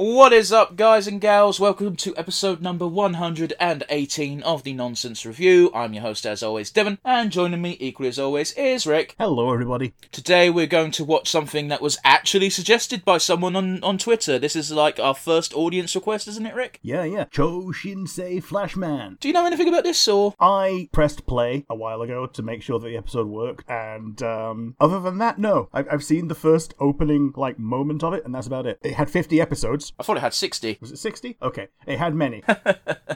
What is up, guys and gals? Welcome to episode number 118 of the Nonsense Review. I'm your host, as always, Devon, and joining me, equally as always, is Rick. Hello, everybody. Today, we're going to watch something that was actually suggested by someone on, on Twitter. This is like our first audience request, isn't it, Rick? Yeah, yeah. Choushinsei Flashman. Do you know anything about this, or? I pressed play a while ago to make sure that the episode worked, and um, other than that, no. I've, I've seen the first opening like moment of it, and that's about it. It had 50 episodes. I thought it had 60. Was it 60? Okay, it had many.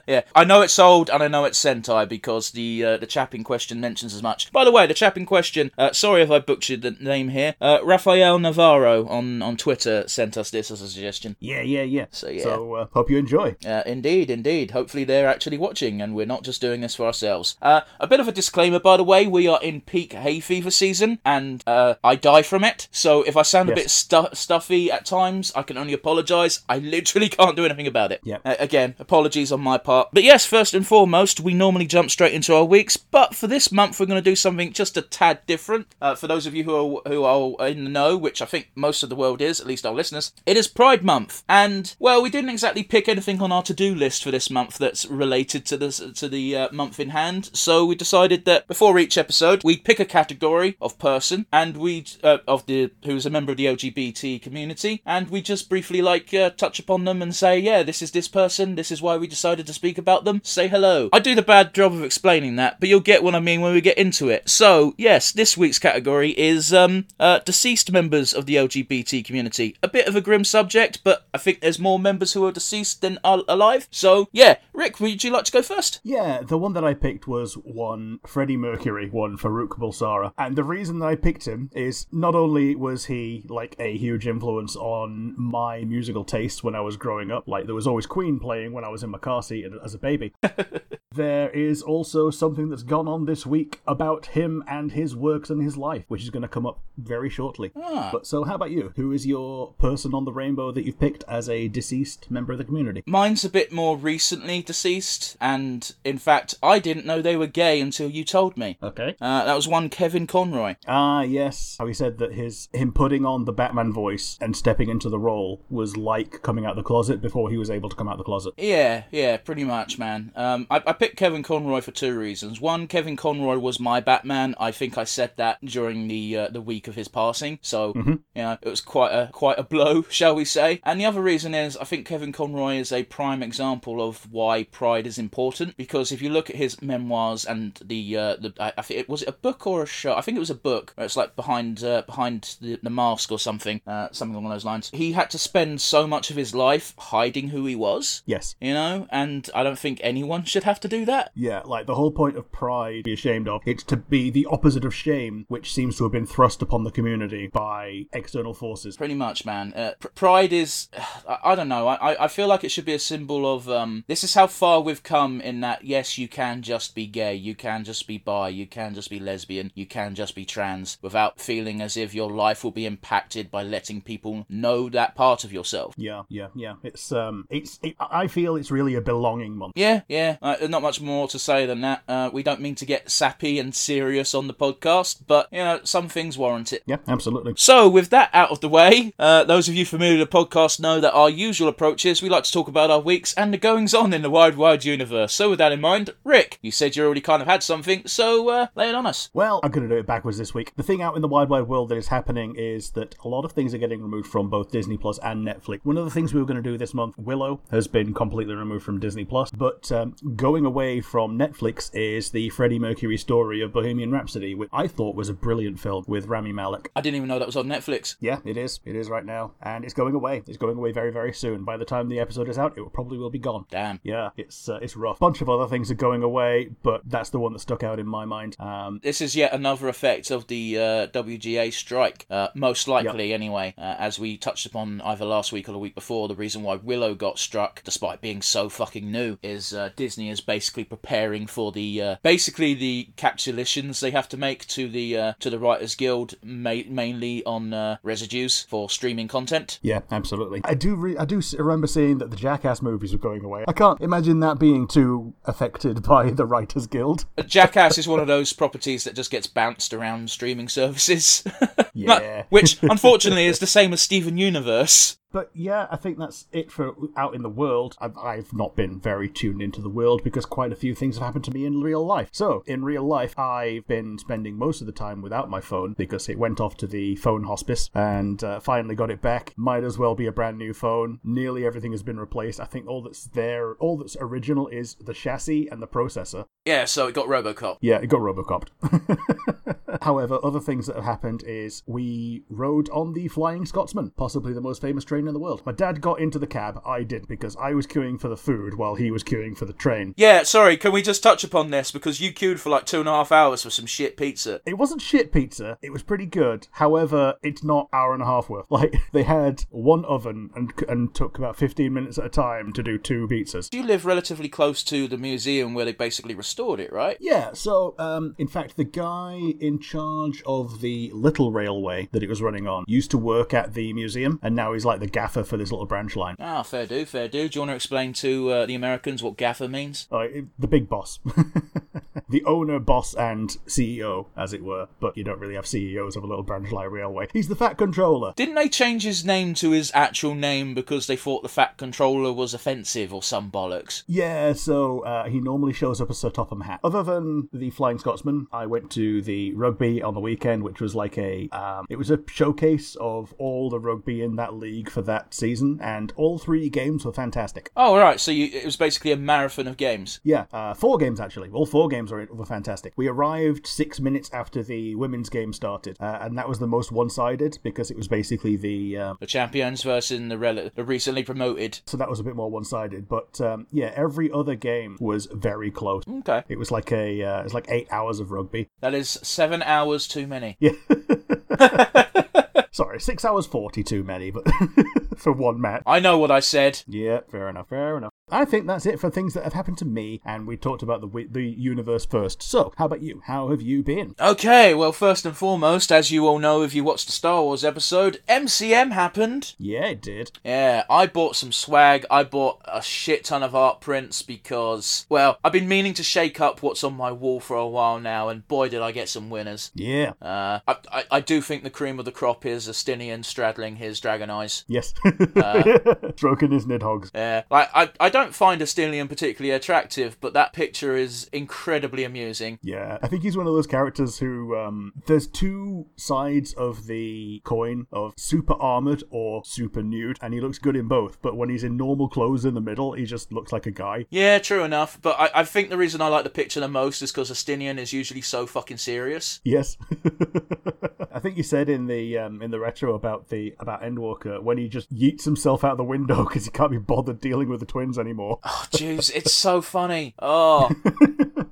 Yeah, I know it's old and I know it's Sentai because the uh, the chap in question mentions as much. By the way, the chap in question, uh, sorry if I butchered the name here, uh, Rafael Navarro on, on Twitter sent us this as a suggestion. yeah, yeah, yeah. So, yeah. So uh, hope you enjoy. Uh, indeed, indeed. Hopefully they're actually watching and we're not just doing this for ourselves. Uh, a bit of a disclaimer, by the way, we are in peak hay fever season and uh, I die from it. So if I sound a bit stu- stuffy at times, I can only apologise. I literally can't do anything about it. Yeah. Uh, again, apologies on my part. But yes, first and foremost, we normally jump straight into our weeks, but for this month we're going to do something just a tad different. Uh, for those of you who are who are in the know, which I think most of the world is, at least our listeners, it is Pride Month, and well, we didn't exactly pick anything on our to-do list for this month that's related to this to the uh, month in hand. So we decided that before each episode, we'd pick a category of person, and we'd uh, of the who's a member of the LGBT community, and we just briefly like uh, touch upon them and say, yeah, this is this person, this is why we decided to speak about them. Say hello. I do the bad job of explaining that, but you'll get what I mean when we get into it. So yes, this week's category is um uh, deceased members of the LGBT community. A bit of a grim subject, but I think there's more members who are deceased than are alive. So yeah, Rick, would you like to go first? Yeah, the one that I picked was one Freddie Mercury, one Farrokh Bulsara. And the reason that I picked him is not only was he like a huge influence on my musical tastes when I was growing up, like there was always Queen playing when I was in my car seat as a baby. there is also something that's gone on this week about him and his works and his life, which is going to come up very shortly. Ah. But so, how about you? Who is your person on the rainbow that you've picked as a deceased member of the community? Mine's a bit more recently deceased, and in fact, I didn't know they were gay until you told me. Okay. Uh, that was one Kevin Conroy. Ah, yes. How he said that his him putting on the Batman voice and stepping into the role was like coming out the closet before he was able to come out the closet. Yeah, yeah, pretty much, man. Um, I, I picked Kevin Conroy for two reasons. One, Kevin Conroy was my Batman. I think I said that during the uh, the week of his passing, so you know it was quite a quite a blow, shall we say? And the other reason is I think Kevin Conroy is a prime example of why pride is important. Because if you look at his memoirs and the uh, the I, I think it was it a book or a show? I think it was a book. It's like behind uh, behind the, the mask or something, uh, something along those lines. He had to spend so much of his life hiding who he was Yes. you know, and I don't think anyone should have to do that. Yeah, like the whole point of pride, be ashamed of, it's to be the opposite of shame, which seems to have been thrust upon the community by external forces. Pretty much, man. Uh, pr- pride is, I, I don't know. I, I feel like it should be a symbol of um. This is how far we've come in that. Yes, you can just be gay. You can just be bi. You can just be lesbian. You can just be trans without feeling as if your life will be impacted by letting people know that part of yourself. Yeah, yeah, yeah. It's um, it's. It, I feel it's really a belonging month. Yeah, yeah. Uh, there's not much more to say than that. Uh, we don't mean to get sappy and serious on the podcast, but you know, some things warrant it. Yeah, absolutely. So, with that out of the way, uh, those of you familiar with the podcast know that our usual approach is we like to talk about our weeks and the goings on in the wide, wide universe. So, with that in mind, Rick, you said you already kind of had something, so uh, lay it on us. Well, I'm going to do it backwards this week. The thing out in the wide, wide world that is happening is that a lot of things are getting removed from both Disney Plus and Netflix. One of the things we were going to do this month, Willow, has been completely removed from Disney Plus, but um, going away from Netflix is the Freddie Mercury story of Bohemian Rhapsody, which I thought was a brilliant film with Rami Malek. I didn't even know that was on Netflix. Yeah, it is. It is right now, and it's going away. It's going away very, very soon. By the time the episode is out, it will probably will be gone. Damn. Yeah, it's uh, it's rough. Bunch of other things are going away, but that's the one that stuck out in my mind. Um, This is yet another effect of the uh, WGA strike, uh, most likely anyway. Uh, as we touched upon either last week or the week before, the reason why Willow got struck, despite being so fucking new, is uh, Disney is basically preparing for the uh, basically the capitulations they have to make to the uh, to the Writers Guild, ma- mainly on uh, residues for streaming content. Yeah, absolutely. I do. Re- I do remember seeing that the Jackass movies were going away. I can't imagine that being too affected by the Writers Guild. Jackass is one of those properties that just gets bounced around streaming services. Yeah. Which, unfortunately, is the same as Steven Universe. But yeah, I think that's it for out in the world. I've, I've not been very tuned into the world because quite a few things have happened to me in real life. So, in real life, I've been spending most of the time without my phone because it went off to the phone hospice and uh, finally got it back. Might as well be a brand new phone. Nearly everything has been replaced. I think all that's there, all that's original is the chassis and the processor. Yeah, so it got Robocop. Yeah, it got Robocopped. However, other things that have happened is we rode on the Flying Scotsman, possibly the most famous train in the world. My dad got into the cab, I didn't, because I was queuing for the food while he was queuing for the train. Yeah, sorry, can we just touch upon this? Because you queued for like two and a half hours for some shit pizza. It wasn't shit pizza, it was pretty good. However, it's not hour and a half worth. Like, they had one oven and, and took about 15 minutes at a time to do two pizzas. You live relatively close to the museum where they basically restored it, right? Yeah, so um, in fact, the guy in charge of the little railway that it was running on used to work at the museum, and now he's like the gaffer for this little branch line. Ah, fair do, fair do. Do you want to explain to uh, the Americans what gaffer means? Uh, the big boss. the owner, boss, and CEO, as it were, but you don't really have CEOs of a little branch line railway. He's the fat controller. Didn't they change his name to his actual name because they thought the fat controller was offensive or some bollocks? Yeah, so uh, he normally shows up as Sir Topham Hatt. Other than the Flying Scotsman, I went to the rugby on the weekend, which was like a um, it was a showcase of all the rugby in that league for that season, and all three games were fantastic. Oh, right. So you, it was basically a marathon of games. Yeah, uh, four games actually. All four games were, were fantastic. We arrived six minutes after the women's game started, uh, and that was the most one-sided because it was basically the um, The champions versus the, rel- the recently promoted. so that was a bit more one-sided. But um, yeah, every other game was very close. Okay. It was like a uh, it was like eight hours of rugby. That is seven hours too many. Yeah. Sorry, six hours forty too many, but for one match. I know what I said. Yeah, fair enough. Fair enough. I think that's it for things that have happened to me, and we talked about the the universe first. So, how about you? How have you been? Okay, well, first and foremost, as you all know if you watched the Star Wars episode, MCM happened. Yeah, it did. Yeah, I bought some swag. I bought a shit ton of art prints because, well, I've been meaning to shake up what's on my wall for a while now, and boy, did I get some winners. Yeah. Uh, I, I, I do think the cream of the crop is Estinien straddling his dragon eyes. Yes. Stroking his Nidhoggs. Yeah, like I, I don't find Estinien particularly attractive, but that picture is incredibly amusing. Yeah, I think he's one of those characters who um there's two sides of the coin of super armored or super nude, and he looks good in both, but when he's in normal clothes in the middle, he just looks like a guy. Yeah, true enough. But I, I think the reason I like the picture the most is because Estinien is usually so fucking serious. Yes. I think you said in the um, in the retro about the about Endwalker when he just yeets himself out the window because he can't be bothered dealing with the twins anymore. Oh, jeez, it's so funny. Oh.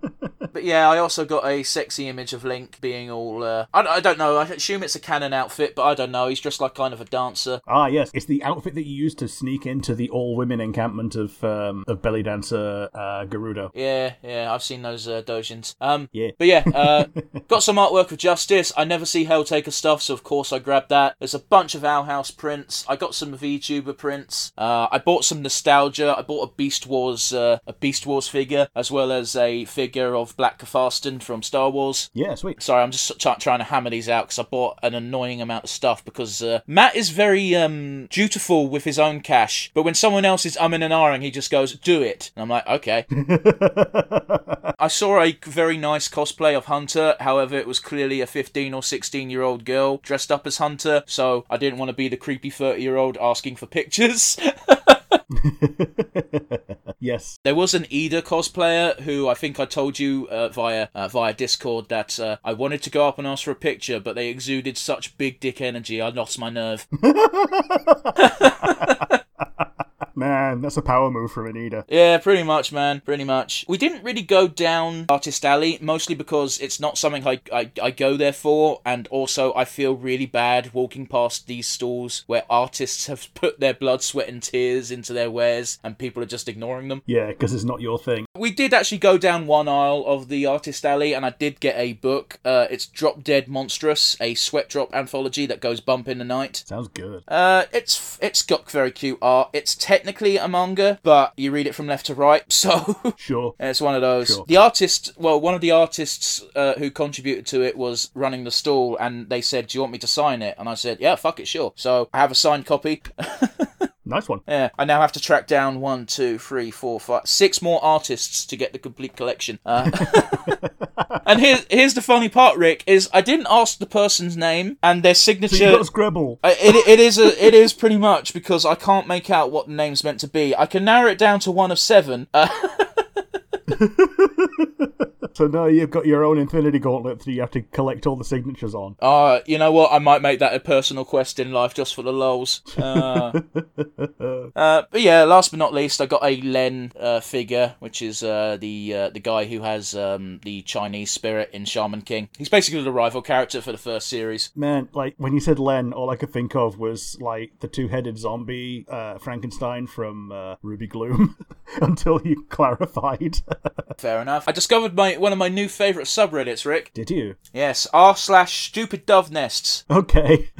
But yeah, I also got a sexy image of Link being all. Uh, I, I don't know. I assume it's a canon outfit, but I don't know. He's dressed like kind of a dancer. Ah, yes, it's the outfit that you used to sneak into the all women encampment of um, of belly dancer uh, Gerudo. Yeah, yeah, I've seen those uh, dojins. Um, Yeah. But yeah, uh, got some artwork of Justice. I never see Helltaker stuff, so of course I grabbed that. There's a bunch of Owl House prints. I got some VTuber prints. Uh, I bought some nostalgia. I bought a Beast Wars, uh, a Beast Wars figure, as well as a figure of Black Krrsantan from Star Wars. Yeah, sweet. Sorry, I'm just try- trying to hammer these out because I bought an annoying amount of stuff because uh, Matt is very um, dutiful with his own cash, but when someone else is umming and ahhing, he just goes, do it. And I'm like, okay. I saw a very nice cosplay of Hunter, however, it was clearly a 15 or 16 year old girl dressed up as Hunter, so I didn't want to be the creepy 30 year old asking for pictures. yes. There was an Eda cosplayer who I think I told you uh, via uh, via Discord that uh, I wanted to go up and ask for a picture, but they exuded such big dick energy, I lost my nerve. Man, that's a power move from Anita. Yeah, pretty much, man. Pretty much. We didn't really go down Artist Alley, mostly because it's not something I, I, I go there for, and also I feel really bad walking past these stalls where artists have put their blood, sweat, and tears into their wares, and people are just ignoring them. Yeah, because it's not your thing. We did actually go down one aisle of the Artist Alley, and I did get a book. Uh, it's Drop Dead Monstrous, a sweat drop anthology that goes bump in the night. Sounds good. Uh, it's it's got very cute art. It's technically a manga, but you read it from left to right, so Sure. it's one of those. Sure. The artist, well, one of the artists uh, who contributed to it was running the stall, and they said, "Do you want me to sign it?" And I said, "Yeah, fuck it, sure." So I have a signed copy. Nice one. Yeah, I now have to track down one, two, three, four, five, six more artists to get the complete collection. Uh, and here's here's the funny part, Rick, is I didn't ask the person's name and their So you signature. got Scribble. It, it is a, it is pretty much because I can't make out what the name's meant to be. I can narrow it down to one of seven. Uh, So now you've got your own Infinity Gauntlet that you have to collect all the signatures on. uh, you know what? I might make that a personal quest in life just for the lols. Uh, uh, but yeah, last but not least, I got a Len uh, figure, which is uh, the uh, the guy who has um, the Chinese spirit in Shaman King. He's basically the rival character for the first series. Man, like when you said Len, all I could think of was like the two-headed zombie uh, Frankenstein from uh, Ruby Gloom. Until you clarified. Fair enough. I discovered my one of my new favourite subreddits, Rick. Did you? Yes, r slash stupid dove nests. Okay.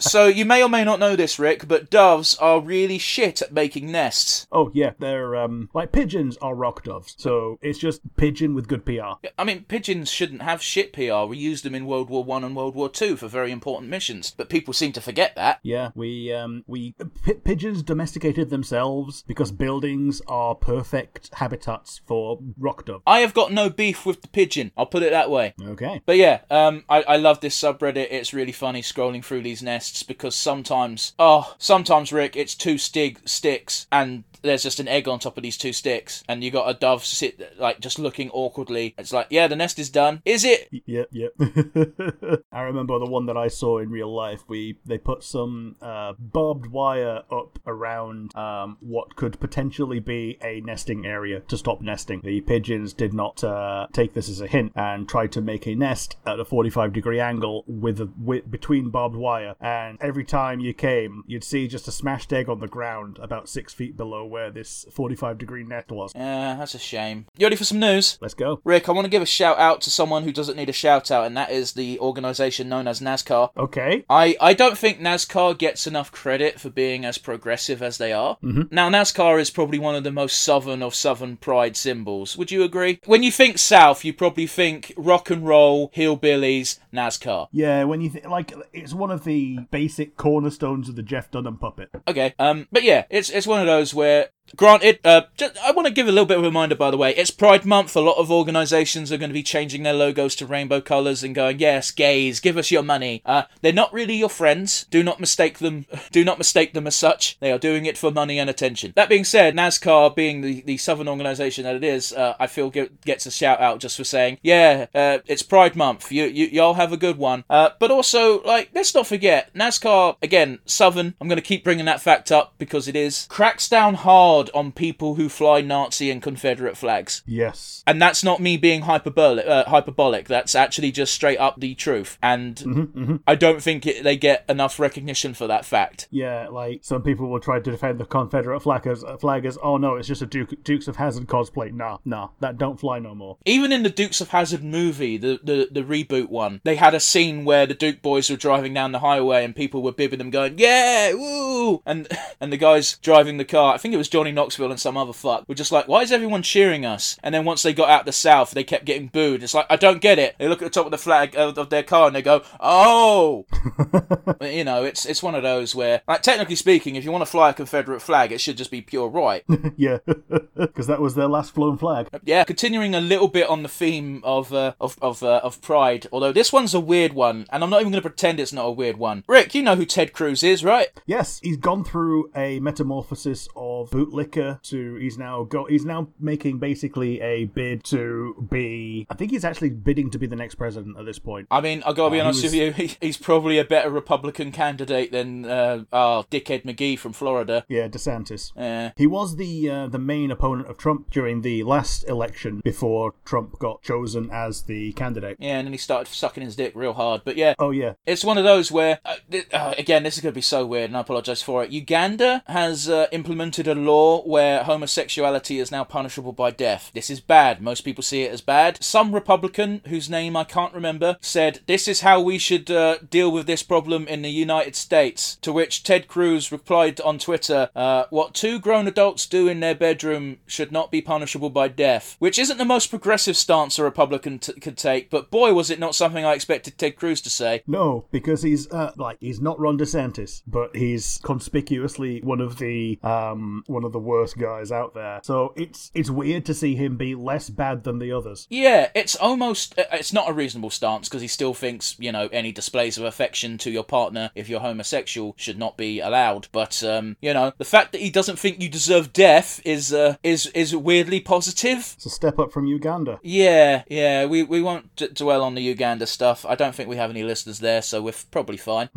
So you may or may not know this, Rick, but doves are really shit at making nests. Oh yeah, they're um like pigeons are rock doves, so it's just pigeon with good PR. I mean, pigeons shouldn't have shit PR. We used them in World War One and World War Two for very important missions, but people seem to forget that. Yeah, we um we p- pigeons domesticated themselves because buildings are perfect habitats for rock dove. I have got no beef with the pigeon. I'll put it that way. Okay. But yeah, um, I, I love this subreddit. It's really funny scrolling through these nests because sometimes, oh, sometimes Rick, it's two stig sticks and there's just an egg on top of these two sticks, and you got a dove sit like just looking awkwardly. It's like, yeah, the nest is done. Is it? Yep, yep. I remember the one that I saw in real life. We they put some uh, barbed wire up around um, what could potentially be a nesting area to stop nesting. The pigeons did not uh, take this as a hint and tried to make a nest at a 45 degree angle with, a, with between barbed wire. And every time you came, you'd see just a smashed egg on the ground about six feet below where this 45 degree net was. Yeah, that's a shame. You ready for some news? Let's go. Rick, I want to give a shout out to someone who doesn't need a shout out, and that is the organisation known as NASCAR. Okay. I, I don't think NASCAR gets enough credit for being as progressive as they are. Mm-hmm. Now, NASCAR is probably one of the most southern of southern pride symbols. Would you agree? When you think South, you probably think rock and roll, hillbillies, NASCAR. Yeah, when you th- like, it's one of the basic cornerstones of the Jeff Dunham puppet. Okay, um, but yeah, it's it's one of those where Granted, uh, just, I want to give a little bit of a reminder, by the way. It's Pride Month. A lot of organisations are going to be changing their logos to rainbow colours and going, "Yes, gays, give us your money." Uh, they're not really your friends. Do not mistake them. Do not mistake them as such. They are doing it for money and attention. That being said, NASCAR, being the, the southern organisation that it is, uh, I feel get, gets a shout out just for saying, "Yeah, uh, it's Pride Month. You, you y'all have a good one." Uh, but also, like, let's not forget, NASCAR again, southern. I'm going to keep bringing that fact up because it is cracks down hard on people who fly Nazi and Confederate flags. Yes. And that's not me being hyperbolic. Uh, hyperbolic. That's actually just straight up the truth. And I don't think it, they get enough recognition for that fact. Yeah, like some people will try to defend the Confederate flag as, flag as oh no, it's just a Duke, Dukes of Hazzard cosplay. Nah, nah, that don't fly no more. Even in the Dukes of Hazzard movie, the, the, the reboot one, they had a scene where the Duke boys were driving down the highway and people were bibbing them, going, "Yeah, woo!" And and the guys driving the car, I think it was Johnny Knoxville and some other fuck, were just like, "Why is everyone cheering us?" And then once they got out the south, they kept getting booed. It's like I don't get it. They look at the top of the flag of, of their car and they go, "Oh." But, you know, it's it's one of those where, like, technically speaking, if you want to fly a Confederate flag, it should just be pure right. yeah, because that was their last flown flag. Yeah, continuing a little bit on the theme of uh, of of uh, of pride. Although this one's a weird one, and I'm not even going to pretend it's not a weird one. Rick, you know who Ted Cruz is, right? Yes, he's gone through a metamorphosis of bootlicker to he's now go he's now making basically a bid to be. I think he's actually bidding to be the next president at this point. I mean, I gotta be he honest was- with you, he, he's probably a better Republican candidate than uh, our dickhead McGee from Florida. Yeah, DeSantis. Uh, He was the uh, the main opponent of Trump during the last election before Trump got chosen as the candidate. yeah, and then he started sucking his dick real hard. But yeah, Oh yeah, It's one of those where, uh, uh, again, this is going to be so weird, and I apologise for it. Uganda has uh, implemented a law where homosexuality is now punishable by death. This is bad. Most people see it as bad. Some Republican, whose name I can't remember, said this is how we should uh, deal with this problem in the United States. To which Ted Cruz replied on Twitter, uh, "What two grown adults do in their bedroom should not be punishable by death." Which isn't the most progressive stance a Republican t- could take, but boy, was it not something I expected Ted Cruz to say. No, because he's uh, like he's not Ron DeSantis, but he's conspicuously one of the um one of the worst guys out there. So it's it's weird to see him be less bad than the others. Yeah, it's almost uh, it's not a reasonable stance because he still thinks you know any displays of affection to your partner if you're homosexual should not be allowed. But um, you know the fact that he doesn't think you deserve death is uh, is is weirdly positive. It's a step up from Uganda. Yeah, yeah, we, we won't d- dwell on the Uganda stuff. I don't think we have any listeners there, so we're probably fine.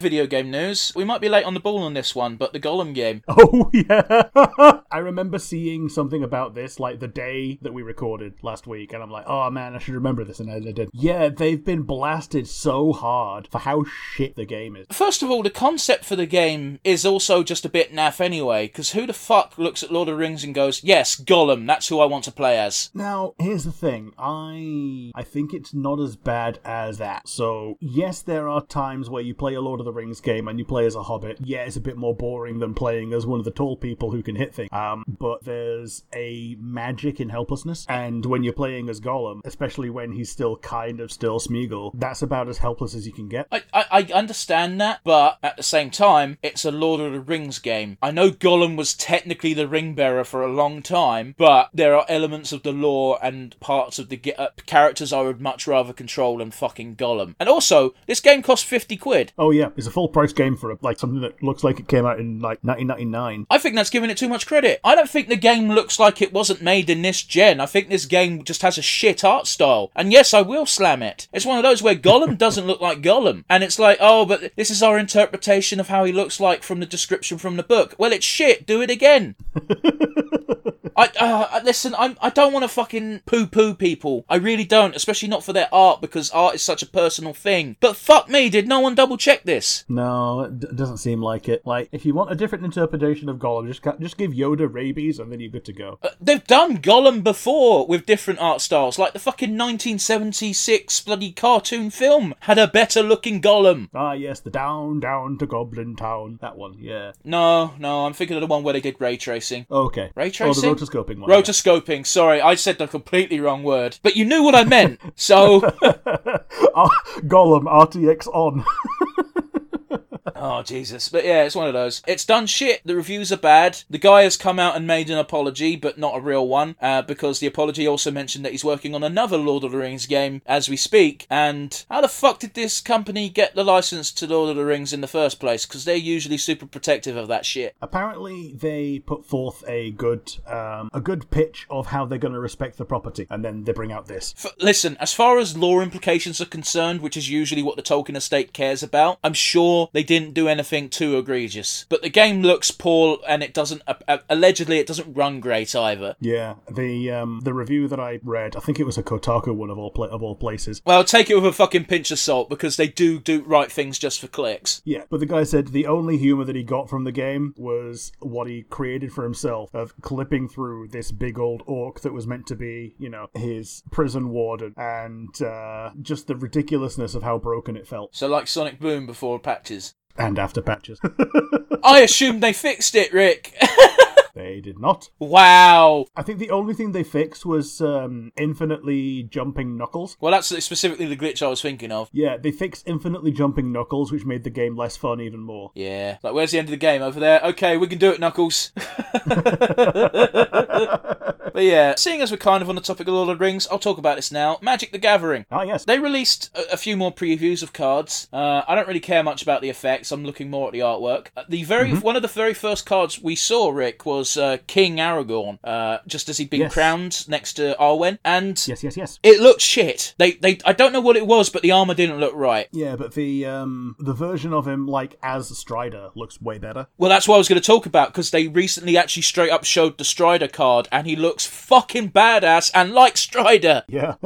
Video game news. We might be late on the ball on this one, but the Gollum game. Oh yeah, I remember seeing something about this like the day that we recorded last week, and I'm like, oh man, I should remember this, and I did. Yeah, they've been blasted so hard for how shit the game is. First of all, the concept for the game is also just a bit naff anyway, because who the fuck looks at Lord of the Rings and goes, yes, Gollum, that's who I want to play as? Now, here's the thing. I I think it's not as bad as that. So, yes, there are times where you play a Lord of the Rings game and you play as a hobbit. Yeah, it's a bit more boring than playing as one of the tall people who can hit things. Um, but there's a magic in helplessness. And when you're playing as Gollum, especially when he's still kind of still Smeagol, that's about as helpless as you can get. I, I, I understand that, but at the same time, it's a Lord of the Rings game. I know Gollum was technically the ring bearer for a long time, but there are elements of the lore and parts of the ge- uh, characters I would much rather control than fucking Gollum. And also, this game costs 50 quid. Oh yeah, it's a full price game for a, like something that looks like it came out in like 1999. I think that's giving it too much credit. I don't think the game looks like it wasn't made in this gen. I think this game just has a shit art style. And yes, I will slam it. It's one of those where Gollum doesn't look like Gollum. And it's like, oh, but this is our interpretation of how he looks like from the description from the book. Well, it's shit. Do it again. I uh, listen. I'm, I don't want to fucking poo-poo people. I really don't, especially not for their art because art is such a personal thing. But fuck me, did no one double check this? No, it d- doesn't seem like it. Like, if you want a different interpretation of Gollum, just ca- just give Yoda rabies and then you're good to go. Uh, They've done Gollum before with different art styles, like the fucking 1976 bloody cartoon film had a better looking Gollum. Ah, yes, the down, down to Goblin Town. That one, yeah. No, no, I'm thinking of the one where they did ray tracing. Okay. Ray Oh, tracing? the rotoscoping one. yeah. Sorry, I said the completely wrong word. But you knew what I meant, so. Ah, Gollum, RTX on. Oh Jesus! But yeah, it's one of those. It's done shit. The reviews are bad. The guy has come out and made an apology, but not a real one, uh, because the apology also mentioned that he's working on another Lord of the Rings game as we speak. And how the fuck did this company get the license to Lord of the Rings in the first place? Because they're usually super protective of that shit. Apparently, they put forth a good um, a good pitch of how they're going to respect the property, and then they bring out this. F- listen, as far as law implications are concerned, which is usually what the Tolkien estate cares about, I'm sure they didn't do anything too egregious. But the game looks poor, and it doesn't. Uh, uh, allegedly, it doesn't run great either. Yeah, the um, the review that I read, I think it was a Kotaku one of all pla- of all places. Well, take it with a fucking pinch of salt because they do do right things just for clicks. Yeah, but the guy said the only humor that he got from the game was what he created for himself of clipping through this big old orc that was meant to be, you know, his prison warden, and uh, just the ridiculousness of how broken it felt. So, like Sonic Boom before patches. And after patches, I assumed they fixed it, Rick. they did not. wow. I think the only thing they fixed was um, infinitely jumping Knuckles. Well, that's specifically the glitch I was thinking of. Yeah, they fixed infinitely jumping Knuckles, which made the game less fun even more. Yeah. Like, where's the end of the game? Over there. Okay, we can do it, Knuckles. but yeah, seeing as we're kind of on the topic of Lord of the Rings, I'll talk about this now. Magic the Gathering. Ah, yes. They released a, a few more previews of cards. Uh, I don't really care much about the effects. I'm looking more at the artwork. Uh, the very one of the very first cards we saw, Rick, was uh, King Aragorn, uh, just as he'd been Yes. crowned next to Arwen, and Yes, yes, yes. it looked shit. They, they, I don't know what it was, but the armor didn't look right. Yeah, but the um the version of him like as Strider looks way better. Well, that's what I was going to talk about because they recently actually straight up showed the Strider card, and he looks fucking badass and like Strider. Yeah.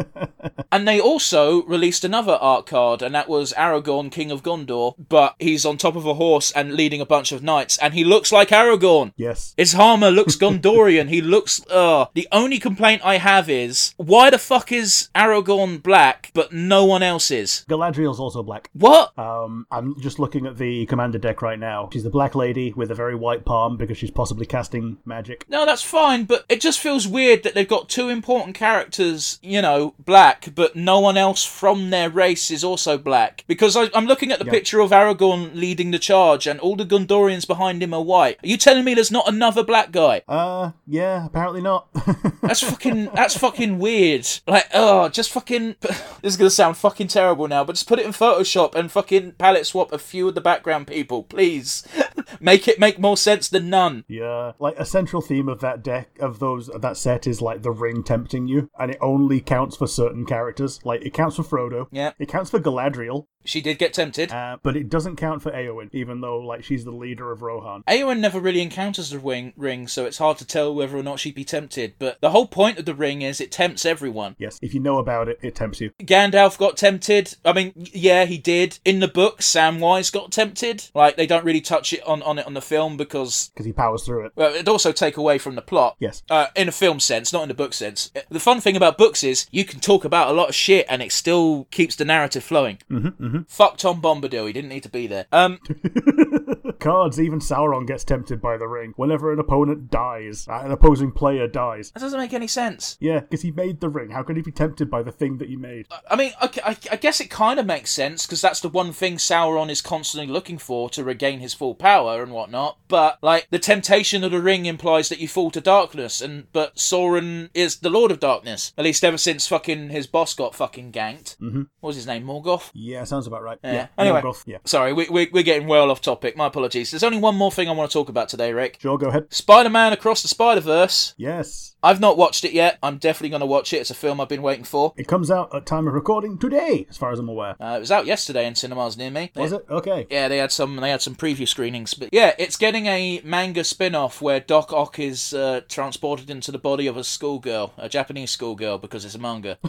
And they also released another art card, and that was Aragorn, King of Gondor, but he's on top of a horse and leading a bunch of knights, and he looks like Aragorn. yes. It's armor looks Gondorian. He looks. Uh, the only complaint I have is why the fuck is Aragorn black, but no one else is? Galadriel's also black. What? Um, I'm just looking at the commander deck right now. She's the black lady with a very white palm because she's possibly casting magic. No, that's fine, but it just feels weird that they've got two important characters, you know, black, but no one else from their race is also black. Because I, I'm looking at the Yeah. picture of Aragorn leading the charge, and all the Gondorians behind him are white. Are you telling me there's not another black guy? Uh, yeah, apparently not. That's fucking. that's fucking weird. Like, oh, just fucking. This is gonna sound fucking terrible now, but just put it in Photoshop and fucking palette swap a few of the background people, please. make it make more sense than none. yeah, like a central theme of that deck of those of that set is like the ring tempting you, and it only counts for certain characters. Like it counts for Frodo. Yeah. It counts for Galadriel, She did get tempted. uh, but it doesn't count for Eowyn, even though like she's the leader of Rohan. Eowyn never really encounters the ring, ring, so it's hard to tell whether or not she'd be tempted. But the whole point of the ring is it tempts everyone. Yes, if you know about it, it tempts you. Gandalf got tempted. I mean, yeah, he did. In the book, Samwise got tempted. Like they don't really touch it on, on it on the film because Because he powers through it. well, it'd also take away from the plot. Yes. Uh, in a film sense, not in a book sense. The fun thing about books is you can talk about a lot of shit and it still keeps the narrative flowing. Mm-hmm, mm-hmm. Fuck Tom Bombadil, he didn't need to be there. Um, Cards, even Sauron gets tempted by the ring. Whenever an opponent dies, uh, an opposing player dies. that doesn't make any sense. Yeah, because he made the ring. How can he be tempted by the thing that he made? I mean, okay, I, I guess it kind of makes sense because that's the one thing Sauron is constantly looking for to regain his full power and whatnot. But like, the temptation of the ring implies that you fall to darkness, and but Sauron is the Lord of Darkness. At least ever since fucking his boss got fucking ganked. Mm-hmm. What was his name? Morgoth. Yeah, sounds about right. Yeah. Anyway. Morgoth, yeah. Sorry, we, we, we're getting well off topic. My apologies. There's only one more thing I want to talk about today, Rick. Sure, go ahead. Spider Man Across the Spider Verse. Yes. I've not watched it yet. I'm definitely going to watch it. It's a film I've been waiting for. It comes out at time of recording today, as far as I'm aware. Uh, it was out yesterday in cinemas near me. Was it? Okay. Yeah, they had some. They had some preview screenings, but yeah, it's getting a manga spin-off where Doc Ock is uh, transported into the body of a schoolgirl, a Japanese schoolgirl, because it's a manga.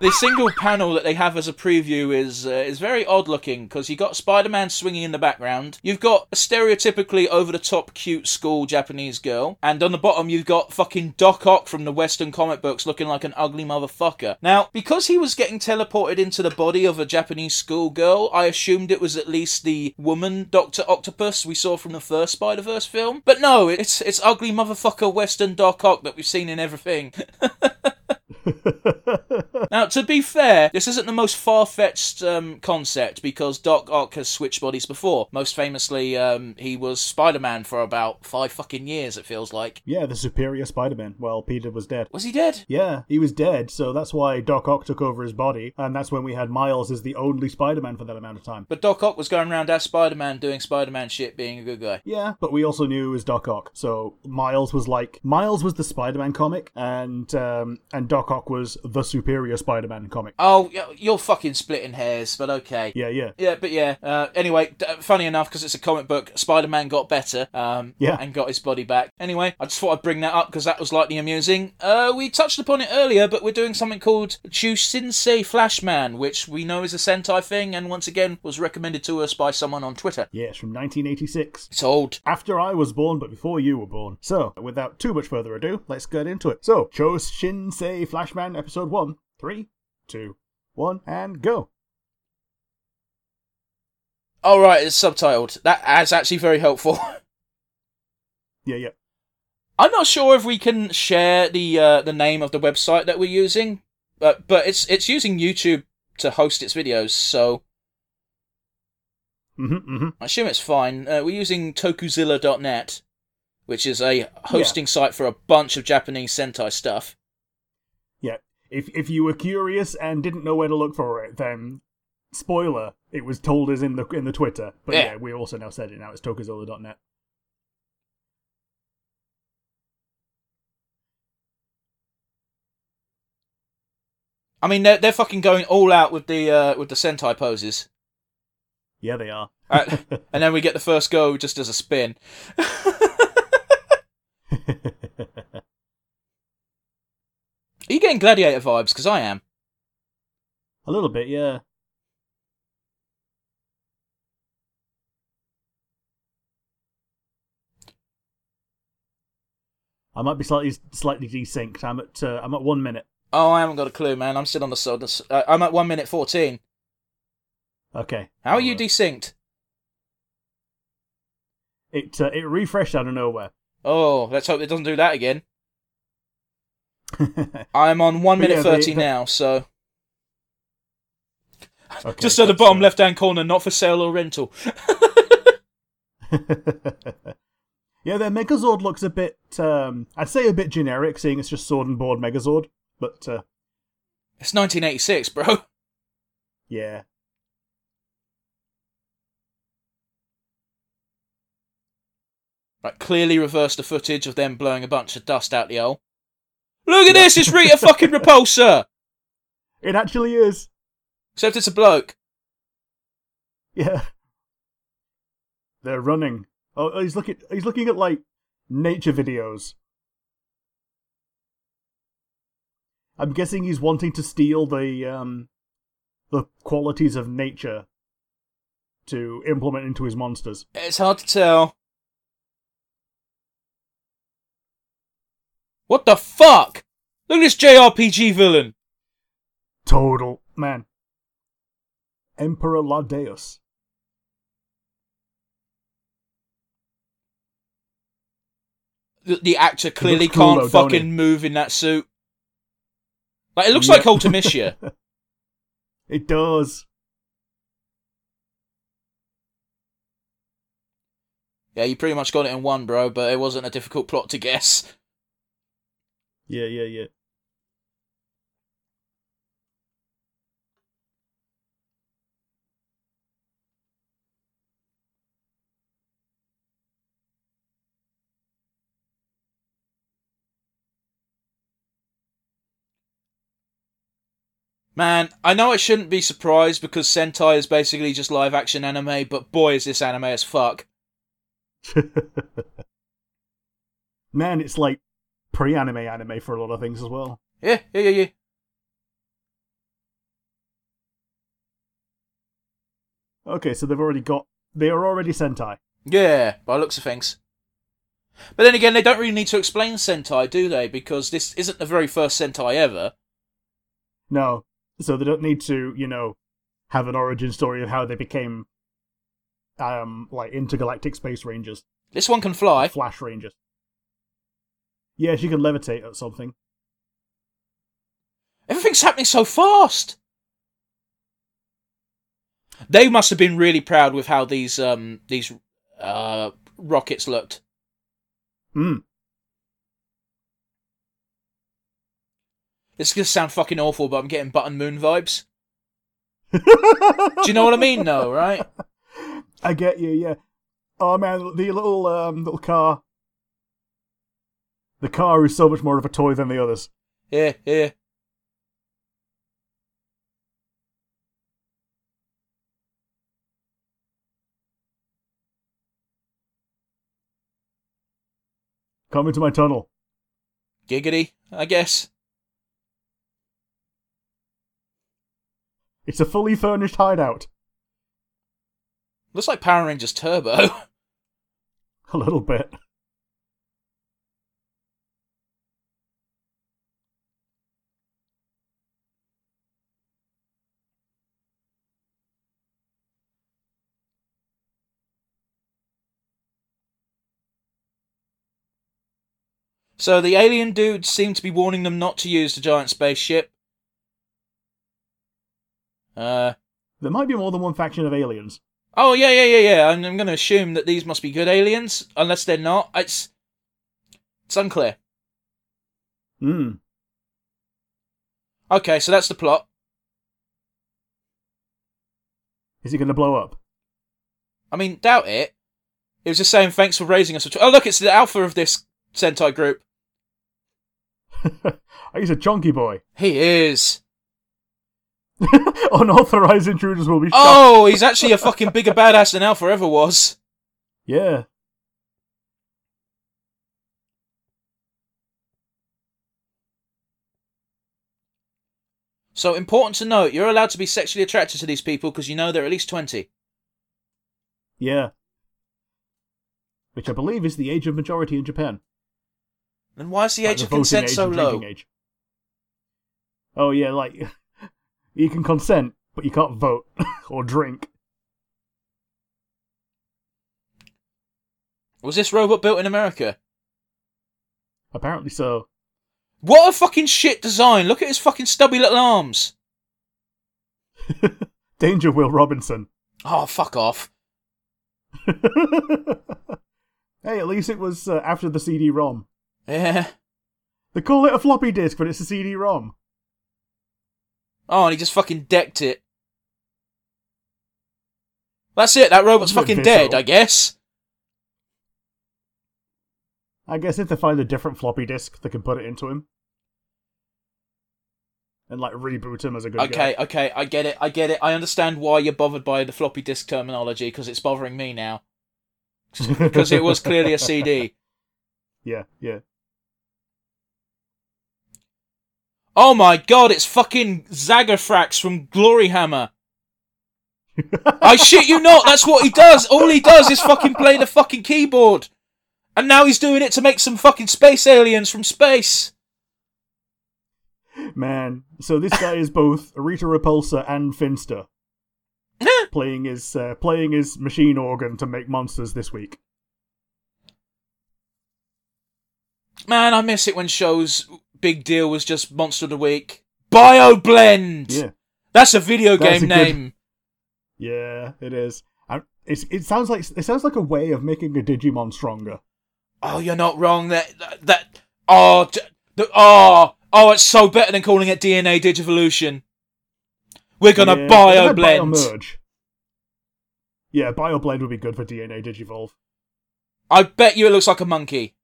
the single panel that they have as a preview is uh, is very odd looking because you got Spider-Man swinging in the background. You've got a stereotypically over-the-top cute school Japanese girl, and on the bottom you've got fucking Doc Ock from the Western comic books looking like an ugly motherfucker. Now, because he was getting teleported into the body of a Japanese schoolgirl, I assumed it was at least the woman Doctor Octopus we saw from the first Spider-Verse film. But no, it's it's ugly motherfucker Western Doc Ock that we've seen in everything. Now, to be fair, this isn't the most far fetched um, concept because Doc Ock has switched bodies before. Most famously, um, he was Spider Man for about five fucking years, it feels like. Yeah, the superior Spider-Man. Well, Peter was dead. Was he dead? Yeah, he was dead, so that's why Doc Ock took over his body, and that's when we had Miles as the only Spider-Man for that amount of time. But Doc Ock was going around as Spider Man doing Spider Man shit, being a good guy. Yeah, but we also knew it was Doc Ock. So Miles was like Miles was the Spider-Man comic, and um, and Doc Ock was the superior Spider-Man comic. Oh, you're fucking splitting hairs, but okay. Yeah, yeah. Yeah, but yeah. Uh, anyway, d- funny enough, because it's a comic book, Spider Man got better um, Yeah. and got his body back. Anyway, I just thought I'd bring that up because that was slightly amusing. Uh, we touched upon it earlier, but we're doing something called Choushinsei Flashman, which we know is a Sentai thing, and once again was recommended to us by someone on Twitter. Yeah, it's from 1986. It's old. After I was born, but before you were born. So, without too much further ado, let's get into it. So, Choushinsei Flashman Episode 1. Three, two, one, and go. All right, it's subtitled. That is actually very helpful. Yeah, yeah. I'm not sure if we can share the uh, the name of the website that we're using, but but it's it's using YouTube to host its videos, so hmm hmm I assume it's fine. Uh, we're using Tokuzilla.net, which is a hosting site for a bunch of Japanese Sentai stuff. If if you were curious and didn't know where to look for it, then spoiler, it was told us in the in the Twitter. But Yeah. yeah, we also now said it now. It's tokuzilla.net. I mean, they're they're fucking going all out with the uh, with the Sentai poses, Yeah, they are. uh, and then we get the first go just as a spin. Are you getting gladiator vibes? Because I am. A little bit, yeah. I might be slightly slightly desynced. I'm at uh, I'm at one minute. Oh, I haven't got a clue, man. I'm still on the sod. Uh, I'm at one minute fourteen. Okay. How are you desynced? It uh, it refreshed out of nowhere. Oh, let's hope it doesn't do that again. I'm on one minute yeah, thirty the- now, so Okay, just at the bottom left hand corner, not for sale or rental. yeah, their Megazord looks a bit, um, I'd say a bit generic, seeing it's just sword and board Megazord. But uh, It's 1986, bro. yeah, Right, clearly reversed the footage of them blowing a bunch of dust out the hole. Look at this, it's Rita fucking Repulsa! it actually is. Except it's a bloke. Yeah, they're running. Oh, he's looking. He's looking at like nature videos. I'm guessing he's wanting to steal the um, the qualities of nature to implement into his monsters. It's hard to tell. What the fuck? Look at this JRPG villain. Total man. Emperor La Deus. The, the actor clearly can't don't fucking move in that suit. Like it looks like Ultimecia. It does. yeah, you pretty much got it in one, bro. But it wasn't a difficult plot to guess. Yeah, yeah, yeah. Man, I know I shouldn't be surprised because Sentai is basically just live action anime, but boy, is this anime as fuck. Man, it's like pre-anime anime for a lot of things as well. Yeah, yeah, yeah, yeah. Okay, so they've already got. They are already Sentai. Yeah, by looks of things. But then again, they don't really need to explain Sentai, do they? Because this isn't the very first Sentai ever. No, so they don't need to, you know, have an origin story of how they became, um, like intergalactic space rangers, This one can fly. Flash Rangers. Yeah, she can levitate at something. Everything's happening so fast. They must have been really proud with how these um these uh rockets looked. Hmm. This is gonna sound fucking awful, but I'm getting Button Moon vibes. Do you know what I mean? No, right? I get you, yeah. Oh man, the little um little car. The car is so much more of a toy than the others. Yeah, yeah. Come into my tunnel. Giggity, I guess. It's a fully furnished hideout. Looks like Power Rangers Turbo. A little bit. So the alien dudes seem to be warning them not to use the giant spaceship. Uh, There might be more than one faction of aliens. oh yeah, yeah, yeah, yeah. I'm, I'm going to assume that these must be good aliens, unless they're not. It's it's unclear. Hmm. Okay, so that's the plot. Is it going to blow up? I mean, doubt it. It was just saying thanks for raising us. Oh look, it's the alpha of this Sentai group. He's a chunky boy. He is. Unauthorized intruders will be shot. Oh, he's actually a fucking bigger badass than Alpha ever was. Yeah. So important to note, you're allowed to be sexually attracted to these people because you know they're at least 20. Yeah. Which I believe is the age of majority in Japan. Then why is the Like age the of consent age so low? age. Oh yeah, like you can consent, but you can't vote or drink. Was this robot built in America? Apparently so. What a fucking shit design! Look at his fucking stubby little arms. Danger Will Robinson. Oh, fuck off. hey, at least it was uh, after the CD-ROM. Yeah. They call it a floppy disk, but it's a CD-ROM. Oh, and he just fucking decked it. That's it. That robot's That's a bit fucking dead. I guess. I guess if they find a different floppy disk, they can put it into him. And like reboot him as a good Okay, guy. okay, I get it, I get it. I understand why you're bothered by the floppy disk terminology because it's bothering me now. Because it was clearly a CD. yeah, yeah. Oh my god, it's fucking Zargothrax from Gloryhammer. I shit you not, that's what he does. All he does is fucking play the fucking keyboard. And now he's doing it to make some fucking space aliens from space. Man, so this guy is both Rita Repulsa and Finster, playing his uh, playing his machine organ to make monsters this week. Man, I miss it when shows big deal was just Monster of the Week. BioBlend! Yeah, That's a video That's game a good- name. yeah, it is. It's, it sounds like it sounds like a way of making a Digimon stronger. Oh, you're not wrong. That that, oh, the, oh, oh, it's so better than calling it DNA Digivolution. We're gonna Yeah, BioBlend. Biomerge. Yeah, BioBlend would be good for DNA Digivolve. I bet you it looks like a monkey.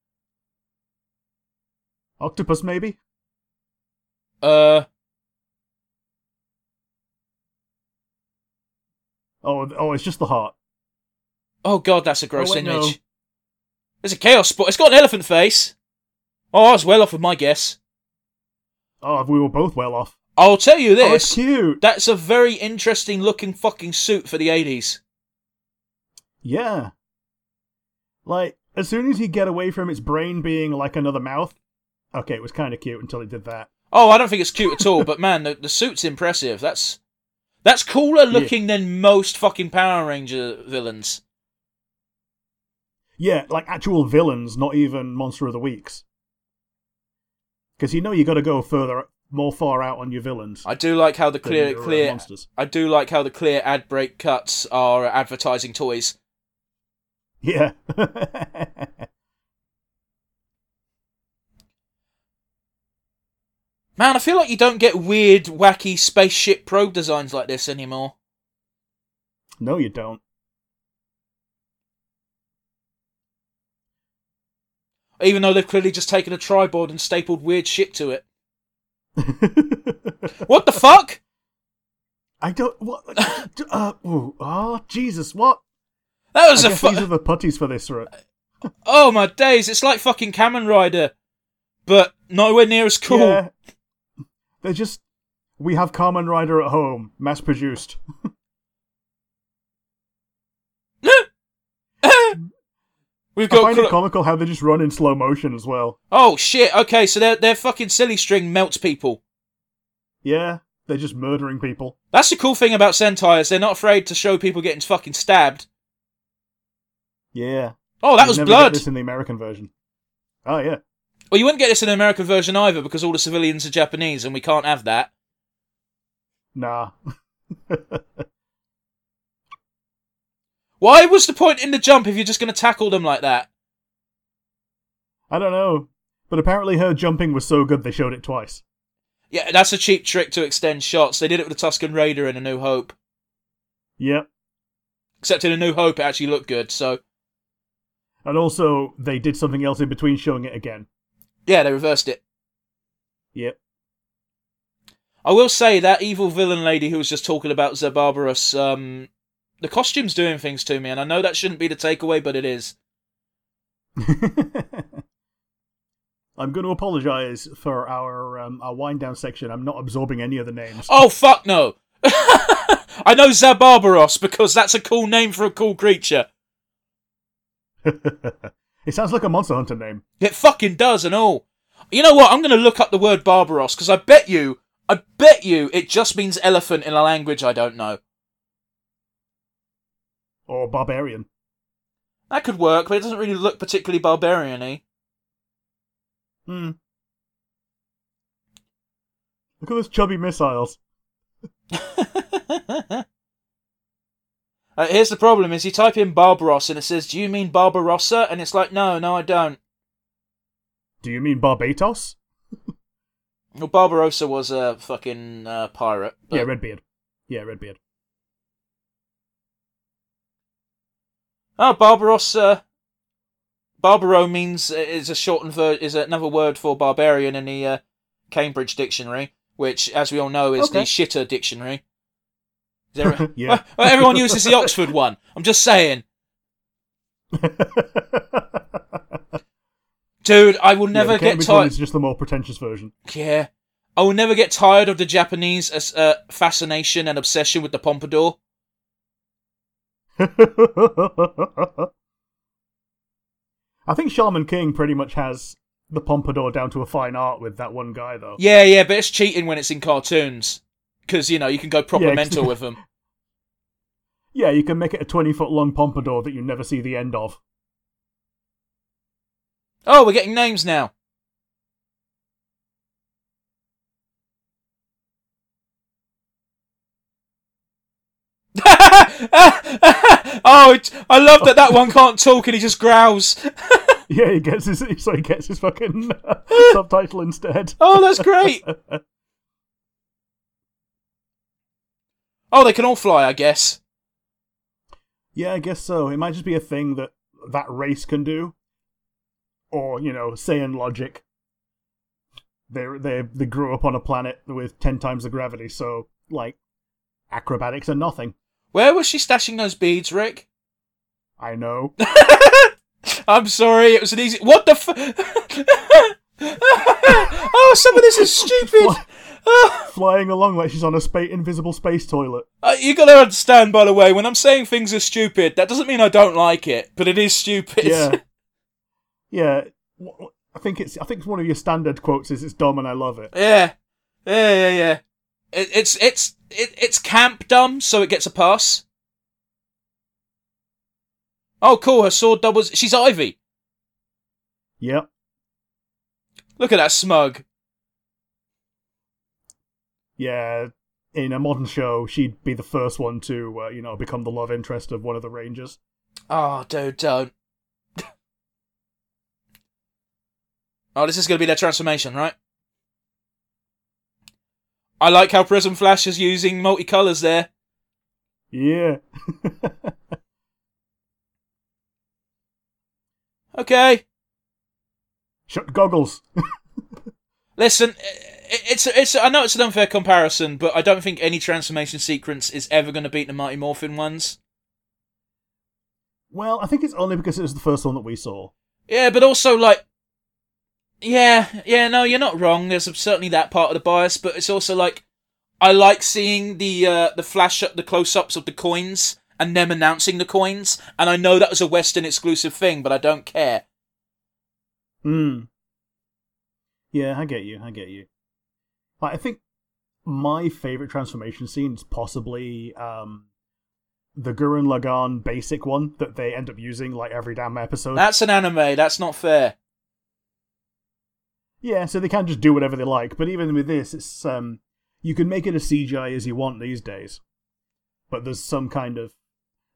Octopus, maybe? Uh, Oh, oh, it's just the heart. oh god, that's a gross Oh, wait, image. no. There's a chaos spot. It's got an elephant face. Oh, I was well off with my guess. Oh, we were both well off. I'll tell you this. Oh, it's cute. That's a very interesting looking fucking suit for the 80s. Yeah. Like, as soon as you get away from its brain being like another mouth, okay, it was kind of cute until it did that. Oh, I don't think it's cute at all, but man, the, the suit's impressive. That's that's cooler looking than most fucking Power Ranger villains. Yeah, like actual villains, not even Monster of the Weeks. Because you know you got to go further, more far out on your villains. I do like how the clear your, uh, clear monsters. I do like how the clear ad break cuts are advertising toys. Yeah. Man, I feel like you don't get weird, wacky spaceship probe designs like this anymore. no, you don't. Even though they've clearly just taken a tripod and stapled weird shit to it. What the fuck? I don't. What? uh, oh, oh, Jesus! What? That was a guess fu- these are the putties for this, right? Oh my days, it's like fucking Kamen Rider. But nowhere near as cool. Yeah. They're just. We have Kamen Rider at home, mass produced. We've I got find cl- it comical how they just run in slow motion as well. Oh shit, okay, so their their fucking silly string melts people. Yeah, they're just murdering people. That's the cool thing about Sentai is they're not afraid to show people getting fucking stabbed. Yeah. Oh, that You'd was blood. This in the American version. Oh yeah. Well, you wouldn't get this in an American version either because all the civilians are Japanese and we can't have that. Nah. Why was the point in the jump if you're just going to tackle them like that? I don't know. But apparently her jumping was so good they showed it twice. Yeah, that's a cheap trick to extend shots. They did it with the Tusken Raider in A New Hope. Yep. Except in A New Hope, it actually looked good. So And also they did something else in between showing it again. Yeah, they reversed it. Yep. I will say that evil villain lady who was just talking about Zebarbarus, um, the costume's doing things to me, and I know that shouldn't be the takeaway, but it is. I'm going to apologize for our um, our wind down section. I'm not absorbing any of the names. Oh fuck no! I know Zabarbaros because that's a cool name for a cool creature. It sounds like a Monster Hunter name. It fucking does and all. You know what? I'm going to look up the word Barbaros because I bet you, I bet you it just means elephant in a language I don't know. Or barbarian. That could work, but it doesn't really look particularly barbarian y. Hmm. Look at those chubby missiles. uh, here's the problem: is you type in Barbaros and it says, "Do you mean Barbarossa?" And it's like, "No, no, I don't." Do you mean Barbados? Well, Barbarossa was a fucking uh, pirate. but- Yeah, Redbeard. Yeah, Redbeard. Oh, Barbarossa. Barbaro means is a shortened ver- is another word for barbarian in the uh, Cambridge Dictionary, which, as we all know, is the shitter dictionary. There- Yeah. Well, everyone uses the Oxford one. I'm just saying, dude. I will never yeah, the get tired. is just the more pretentious version. Yeah, I will never get tired of the Japanese uh, fascination and obsession with the pompadour. I think Shaman King pretty much has the pompadour down to a fine art with that one guy, though. Yeah, yeah, but it's cheating when it's in cartoons because you know you can go proper Yeah, mental with them. Yeah, you can make it a 20 foot long pompadour that you never see the end of. Oh, we're getting names now. oh, I love that that one can't talk and he just growls. Yeah, he gets his so he gets his fucking subtitle instead. Oh, that's great. Oh, they can all fly, I guess. Yeah, I guess so. It might just be a thing that that race can do, or you know, say in logic, they they they grew up on a planet with ten times the gravity, so like acrobatics are nothing. Where was she stashing those beads, Rick? I know. I'm sorry, it was an easy. What the f? oh, some of this is stupid. Flying along like she's on a spa- invisible space toilet. Uh, you gotta understand, by the way, when I'm saying things are stupid, that doesn't mean I don't like it, but it is stupid. Yeah, yeah. I think it's I think it's one of your standard quotes is "It's dumb and I love it." yeah, yeah, yeah, yeah. It, it's it's it, it's camp dumb, so it gets a pass. Oh, cool. Her sword doubles. She's Ivy. Yep. Look at that smug. Yeah. In a modern show, she'd be the first one to, uh, you know, become the love interest of one of the Rangers. Oh, dude, don't. oh, this is gonna be their transformation, right? I like how Prism Flash is using multicolours there. Yeah. Okay. Shut goggles. Listen, it's it's. I know it's an unfair comparison, but I don't think any transformation sequence is ever going to beat the Mighty Morphin ones. well, I think it's only because it was the first one that we saw. Yeah, but also like, yeah, yeah. No, you're not wrong. There's certainly that part of the bias, but it's also like, I like seeing the uh, the flash up, the close ups of the coins and them announcing the coins. And I know that was a Western exclusive thing, but I don't care. Hmm. Yeah, I get you. I get you. Like, I think my favorite transformation scene is possibly um, the Gurren Lagann basic one that they end up using like every damn episode. That's an anime. That's not fair. Yeah, so they can just do whatever they like. But even with this, it's um, you can make it as CGI as you want these days. But there's some kind of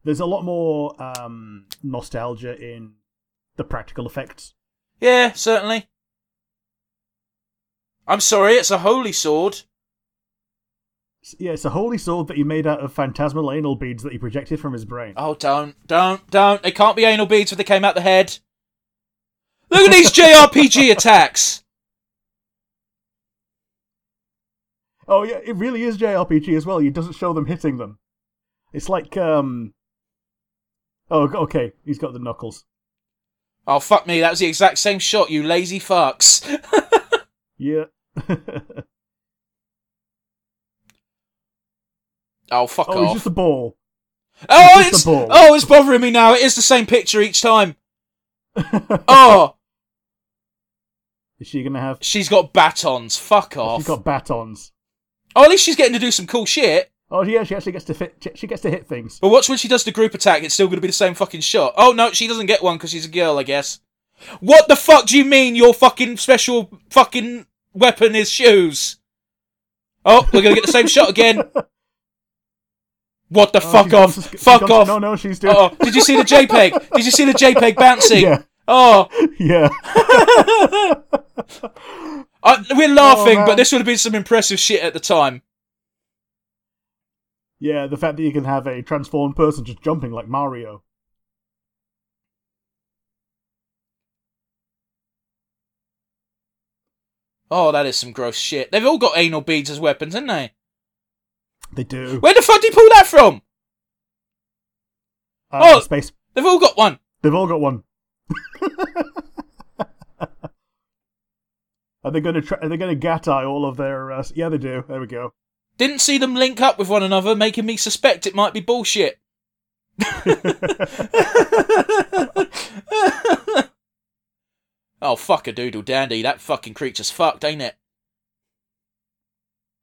there's a lot more um, nostalgia in the practical effects. Yeah, certainly. I'm sorry, it's a holy sword. Yeah, it's a holy sword that he made out of phantasmal anal beads that he projected from his brain. Oh, don't, don't, don't. They can't be anal beads if they came out the head. Look at these JRPG attacks. Oh yeah, it really is JRPG as well. He doesn't show them hitting them. It's like um. Oh, okay. He's got the knuckles. Oh, fuck me. That was the exact same shot, you lazy fucks. Yeah. oh, fuck oh, off. just a ball. oh, just it's, ball. oh, it's bothering me now. It is the same picture each time. Oh, Is she gonna have? she's got batons. Fuck oh, off. She's got batons. Oh, at least she's getting to do some cool shit. Oh yeah, she actually gets to fit. She gets to hit things. But watch when she does the group attack, it's still going to be the same fucking shot. Oh no, she doesn't get one because she's a girl, I guess. What the fuck do you mean your fucking special fucking weapon is shoes? Oh, we're to get the same shot again. What the Oh, fuck gone off? she's fuck gone off. No, no, she's doing. Oh, did you see the JPEG? Did you see the JPEG bouncing? Yeah, Oh, yeah. I, uh, we're laughing, Oh, but this would have been some impressive shit at the time. Yeah, the fact that you can have a transformed person just jumping like Mario. Oh, that is some gross shit. They've all got anal beads as weapons, haven't they? They do. Where the fuck did he pull that from? Uh, Oh! space. They've all got one. They've all got one. are they going to try? Are they going to gatai all of their? Uh, yeah, they do. There we go. Didn't see them link up with one another, making me suspect it might be bullshit. oh, fuck a doodle dandy. That fucking creature's fucked, ain't it?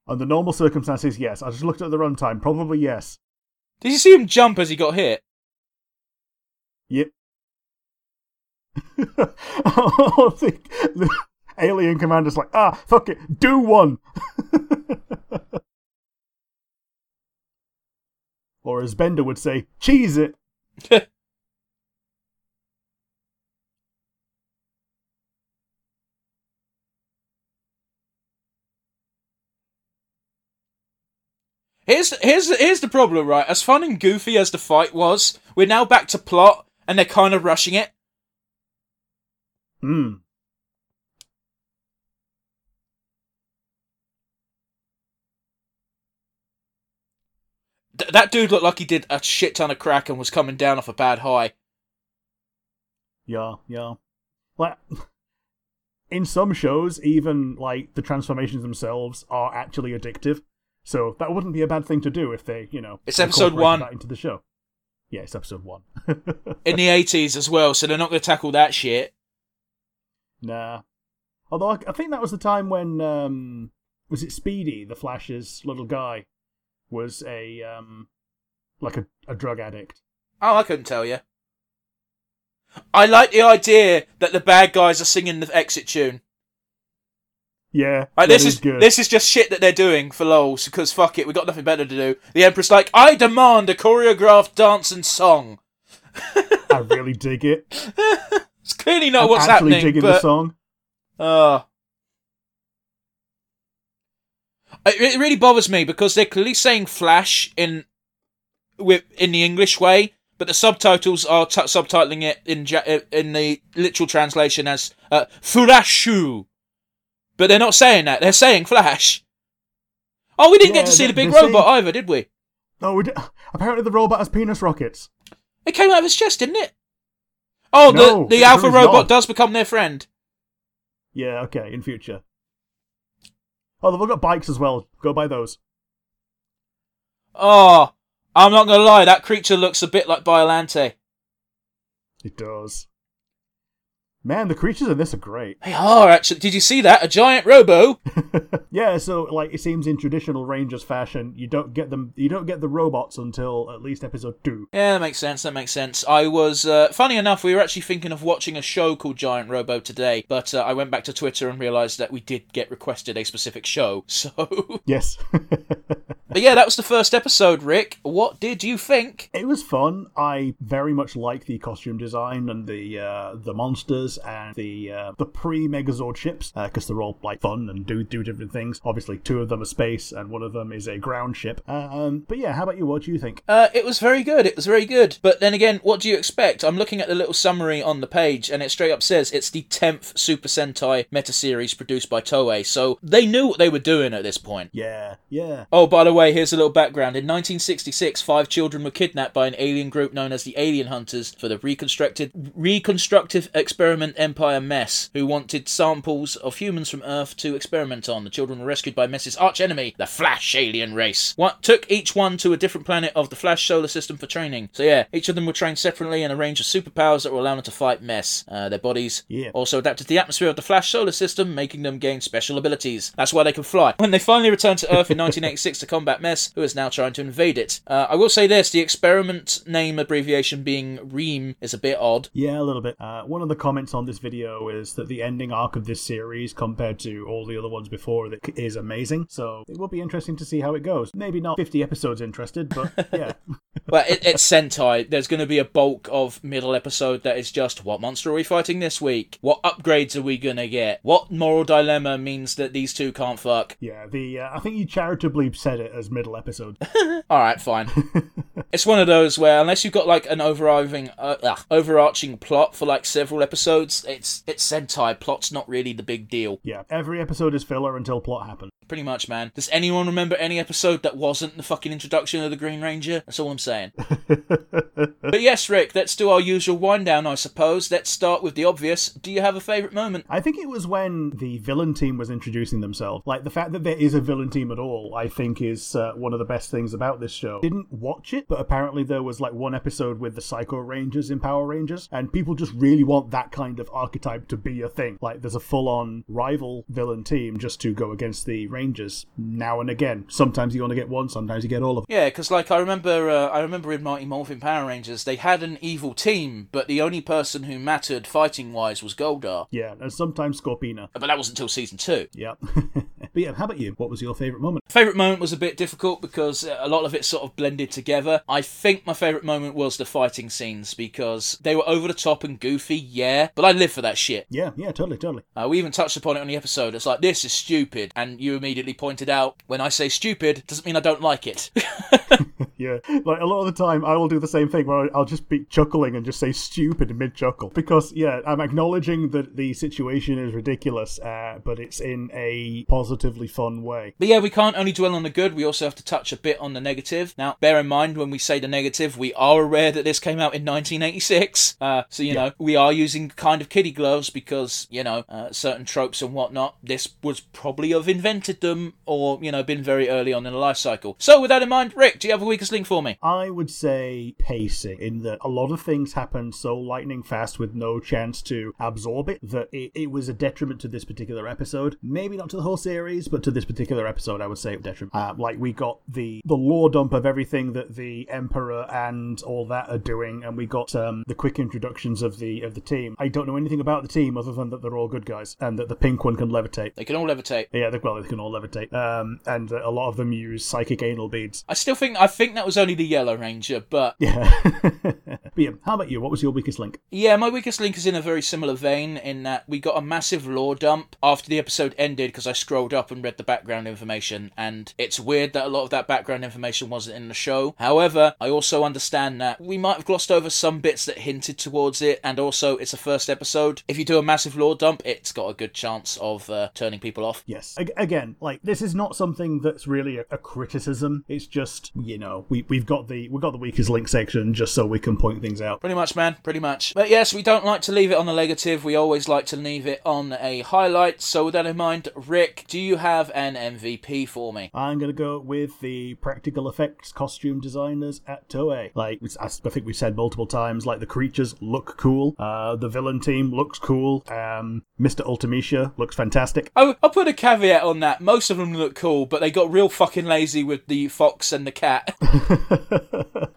Under normal circumstances, yes. I just looked at the runtime. Probably yes. Did you see him jump as he got hit? Yep. I think the alien commander's like, ah, fuck it, do one. or as Bender would say, cheese it. Here's here's here's the problem, right? As fun and goofy as the fight was, we're now back to plot, and they're kind of rushing it. Hmm. Th- that dude looked like he did a shit ton of crack and was coming down off a bad high. Yeah, yeah. Like in some shows, even like the transformations themselves are actually addictive. So that wouldn't be a bad thing to do if they, you know, It's episode one. into the show. Yeah, it's episode one. in the 80s as well, so they're not going to tackle that shit. nah. Although I, I think that was the time when um was it Speedy, the Flash's little guy, was a um like a, a drug addict. Oh, I couldn't tell you. I like the idea that the bad guys are singing the exit tune. Yeah, that this is good. this is just shit that they're doing for lols because fuck it, we got nothing better to do. The Empress like, I demand a choreographed dance and song. I really dig it. It's clearly not I'm what's actually happening, digging the song. uh, it, it really bothers me because they're clearly saying Flash in with in the English way, but the subtitles are t- subtitling it in ja- in the literal translation as uh, Furashu. But they're not saying that; they're saying Flash. Oh, we didn't get to see the big robot either, did we? No, we d- apparently the robot has penis rockets. It came out of his chest, didn't it? Oh, No, the the Alpha robot not. does become their friend. Yeah, okay, in future. Oh, they've all got bikes as well. Go buy those. Oh, I'm not gonna lie, that creature looks a bit like Biolante. It does. Man, the creatures in this are great. They are actually. Did you see that? A giant robo. yeah, so like it seems in traditional Rangers fashion, you don't get them. You don't get the robots until at least episode two. Yeah, that makes sense. That makes sense. I was uh, funny enough. We were actually thinking of watching a show called Giant Robo today, but uh, I went back to Twitter and realised that we did get requested a specific show. So, yes. but yeah, that was the first episode. Rick, what did you think? it was fun. I very much like the costume design and the uh, the monsters and the uh, the pre Megazord ships because they're all like fun and do do different things. Obviously, two of them are space and one of them is a ground ship. Um, but yeah, how about you? What do you think? Uh, it was very good. It was very good. But then again, what do you expect? I'm looking at the little summary on the page, and it straight up says it's the 10th Super Sentai meta series produced by Toei. So they knew what they were doing at this point. Yeah, yeah. Oh, by the way, way, here's a little background. In 1966, five children were kidnapped by an alien group known as the Alien Hunters for the reconstructed reconstructive experiment Empire Mess, who wanted samples of humans from Earth to experiment on. The children were rescued by Mess's archenemy, the Flash alien race. What took each one to a different planet of the Flash solar system for training. So yeah, each of them were trained separately in a range of superpowers that will allow them to fight Mess. Uh, their bodies Yeah. also adapted to the atmosphere of the Flash solar system, making them gain special abilities. That's why they can fly. When they finally returned to Earth in 1986 to combat Mess, who is now trying to invade it. Uh, I will say this: the experiment name abbreviation being Ream is a bit odd. Yeah, a little bit. Uh, one of the comments on this video is that the ending arc of this series, compared to all the other ones before, it is amazing. So it will be interesting to see how it goes. Maybe not 50 episodes interested, but yeah. Well, it, it's Sentai. There's going to be a bulk of middle episode that is just what monster are we fighting this week? What upgrades are we going to get? What moral dilemma means that these two can't fuck? yeah, the uh, I think you charitably said it as middle episode. All right, fine. it's one of those where unless you've got like an overarching uh, overarching plot for like several episodes, it's it's Sentai. Plot's not really the big deal. yeah, every episode is filler until plot happens. Pretty much, man. Does anyone remember any episode that wasn't the fucking introduction of the Green Ranger? That's all I'm saying. but yes, Rick, let's do our usual wind down, I suppose. Let's start with the obvious. Do you have a favourite moment? I think it was when the villain team was introducing themselves. Like the fact that there is a villain team at all, I think is uh, one of the best things about this show. Didn't watch it, but apparently there was like one episode with the Psycho Rangers in Power Rangers, and people just really want that kind of archetype to be a thing. Like there's a full-on rival villain team just to go against the Rangers now and again. Sometimes you to get one, sometimes you get all of them. Yeah, because like I remember, uh, I remember in Mighty Morphin Power Rangers, they had an evil team, but the only person who mattered fighting wise was Goldar. Yeah, and sometimes Scorpina. But that wasn't until season two. Yep. but yeah, how about you? What was your favourite moment? Favourite moment was a bit difficult because a lot of it sort of blended together. I think my favourite moment was the fighting scenes because they were over the top and goofy, yeah, but I live for that shit. Yeah, yeah, totally, totally. Uh, we even touched upon it on the episode. It's like, this is stupid. And you immediately pointed out, when I say stupid, doesn't mean I don't like it. Yeah, like a lot of the time, I will do the same thing where I'll just be chuckling and just say stupid mid chuckle because yeah, I'm acknowledging that the situation is ridiculous, uh, but it's in a positively fun way. But yeah, we can't only dwell on the good, we also have to touch a bit on the negative. Now, bear in mind when we say the negative, we are aware that this came out in 1986. Uh, so, you know, we are using kind of kiddie gloves because, you know, uh, certain tropes and whatnot, this was probably have invented them or, you know, been very early on in the life cycle. So, with that in mind, Rick, do you have a weakest link for me? I would say pacing, in that a lot of things happen so lightning fast with no chance to absorb it that it, it was a detriment to this particular episode. Maybe not to the whole series, but to this particular episode, I would say detriment. Uh, like we got the the lore dump of everything that the Emperor and all that are doing, and we got um, the quick introductions of the of the team. I don't know anything about the team other than that they're all good guys and that the pink one can levitate. They can all levitate. Yeah, they, well, they can all levitate. Um, and uh, a lot of them use psychic anal beads. I still think I think that was only the Yellow Ranger, but Yeah. how about you? What was your weakest link? Yeah, my weakest link is in a very similar vein in that we got a massive lore dump after the episode ended because I scrolled up and read the background information, and it's weird that a lot of that background information wasn't in the show. However, I also understand that we might have glossed over some bits that hinted towards it, and also it's a first episode. If you do a massive lore dump, it's got a good chance of uh, turning people off. Yes. Ag- again, like this is not something that's really a, a criticism. It's just you know we we've got the we've got the weakest link section just so we can point things out. Pretty much, man. Pretty much. But yes, we don't like to leave it on the negative. We always like to leave it on a highlight. So with that in mind, Rick, do you have an MVP for me? I'm gonna go with the practical effects costume designers at Toei. Like I think we've said multiple times, like the creatures look cool. Uh, the villain team looks cool. Um, Mr. Ultimecia looks fantastic. Oh, I'll put a caveat on that. Most of them look cool, but they got real fucking lazy with the fox and the cat.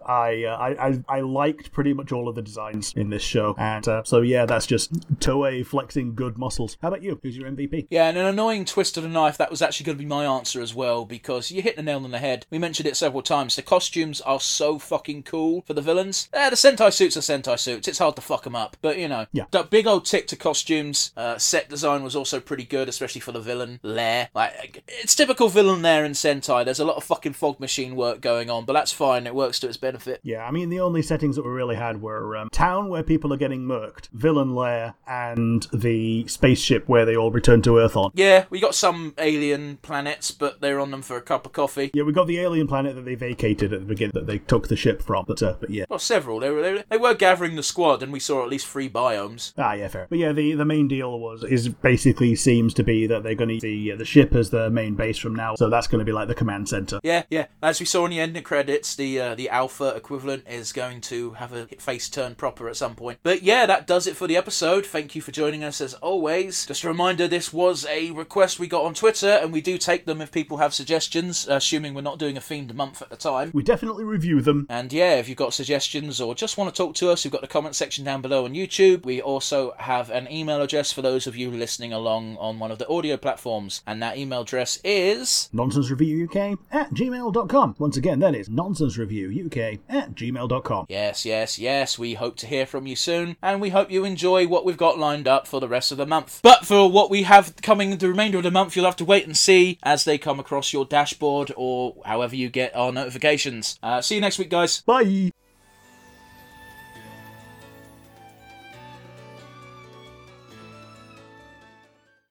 I, uh, I I I liked pretty much all of the designs in this show, and uh, so yeah, that's just Toei flexing good muscles. How about you? Who's your MVP? yeah, and an annoying twist of the knife, that was actually going to be my answer as well, because you hit the nail on the head. We mentioned it several times. The costumes are so fucking cool for the villains. Eh, the Sentai suits are Sentai suits. It's hard to fuck them up. But, you know, Yeah. the big old tick to costumes. Uh, set design was also pretty good, especially for the villain, Lair. Like, it's typical villain Lair in Sentai. There's a lot of fucking fog machine work going on, but that's fine. It works to its benefit. Yeah, I mean, the only settings that we really had were um, town where people are getting murked, villain lair, and the spaceship where they all return to Earth on. Yeah, we got some alien planets, but they're on them for a cup of coffee. Yeah, we got the alien planet that they vacated at the beginning, that they took the ship from. But, uh, but yeah. Well, several. They were, they were they were gathering the squad, and we saw at least three biomes. Ah, yeah, fair. But yeah, the, the main deal was is basically seems to be that they're going to use the the ship as the main base from now. So that's going to be like the command center. Yeah, yeah. As we saw in the ending credits, the uh, the Alpha equivalent is going to have a face turn proper at some point. But yeah, that does it for the episode. Thank you for joining us as always. Just a reminder, this was a request we got on Twitter, and we do take them if people have suggestions, assuming we're not doing a themed month at the time. We definitely review them. And yeah, if you've got suggestions or just want to talk to us, we've got the comment section down below on YouTube. We also have an email address for those of you listening along on one of the audio platforms, and that email address is nonsensereviewuk at gmail.com. Once again, that is nonsensereviewuk at gmail.com. Yes, yes, yes, yes. We hope to hear from you soon, and we hope you enjoy what we've got lined up for the rest of the month. But for what we have coming the remainder of the month, you'll have to wait and see as they come across your dashboard or however you get our notifications. Uh, see you next week, guys. Bye.